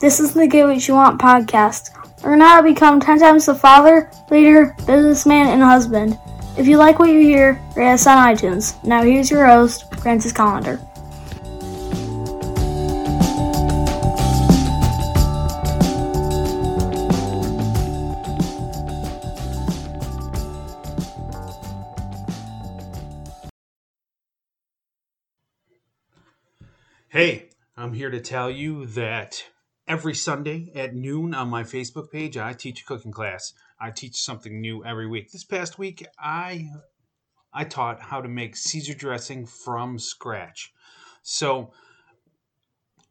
This is the Get What You Want podcast. Learn how to become 10 times the father, leader, businessman, and husband. If you like what you hear, rate us on iTunes. Now here's your host, Francis Collender. Hey, I'm here to tell you that every Sunday at noon on my Facebook page, I teach a cooking class. I teach something new every week. This past week, I I taught how to make Caesar dressing from scratch. So,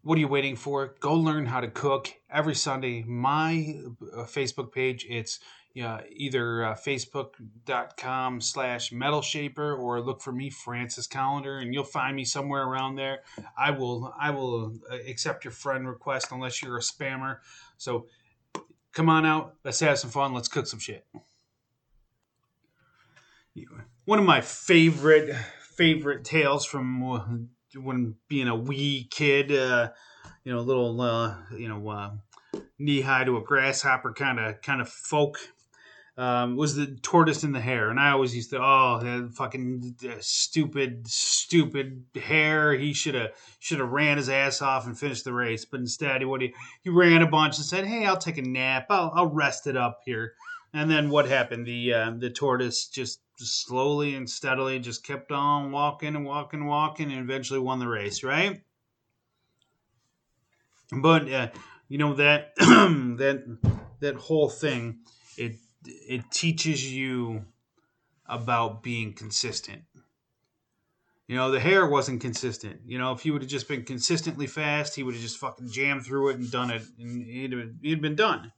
what are you waiting for? Go learn how to cook every Sunday. My uh, Facebook page, it's uh, either uh, facebook.com slash metal shaper or look for me francis calendar and you'll find me somewhere around there. I will i will uh, accept your friend request unless you're a spammer. So come on out. Let's have some fun. Let's cook some shit. One of my favorite favorite tales from uh, when being a wee kid uh, you know a little uh, you know knee high to a grasshopper kind of kind of folk um, was the tortoise in the hare, and I always used to, oh, fucking stupid, stupid hare. He should have should have ran his ass off and finished the race, but instead, he what he, he ran a bunch and said, hey, I'll take a nap, I'll, I'll rest it up here. And then what happened? The uh, the tortoise just slowly and steadily just kept on walking and walking and walking, and eventually won the race, right? But uh, you know that that that whole thing, it it teaches you about being consistent. You know, the hare wasn't consistent. You know, if he would have just been consistently fast, he would have just fucking jammed through it and done it, and he'd have, he'd been done.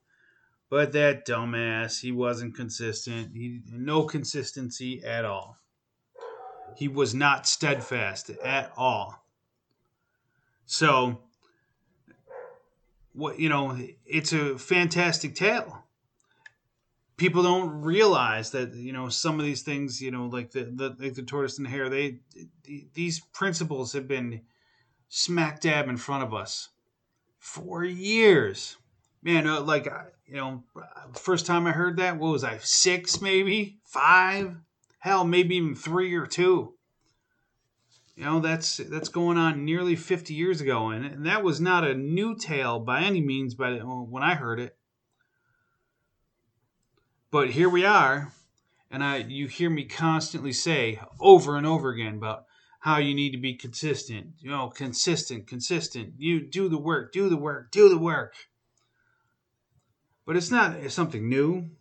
But that dumbass, he wasn't consistent. He no consistency at all. He was not steadfast at all. So, what you know, it's a fantastic tale people don't realize that you know some of these things you know like the, the like the tortoise and the hare they these principles have been smack dab in front of us for years. Man uh, like you know first time i heard that what was i six maybe? Five? Hell maybe even three or two. You know that's that's going on nearly 50 years ago and, and that was not a new tale by any means but when i heard it but here we are, and I you hear me constantly say over and over again about how you need to be consistent. You know, consistent, consistent. You do the work, do the work, do the work. But it's not something new.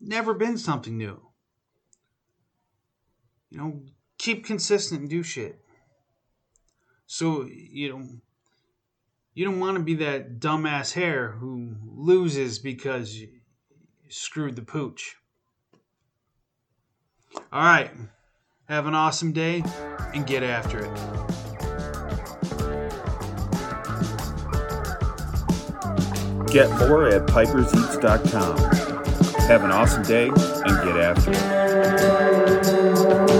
Never been something new. You know, keep consistent and do shit. So, you know, you don't want to be that dumbass hare who loses because screwed the pooch. All right. Have an awesome day and get after it. Get more at piperseats.com. Have an awesome day and get after it.